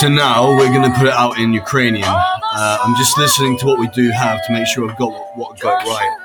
So now we're going to put it out in Ukrainian. Uh, I'm just listening to what we do have to make sure I've got what, what got right.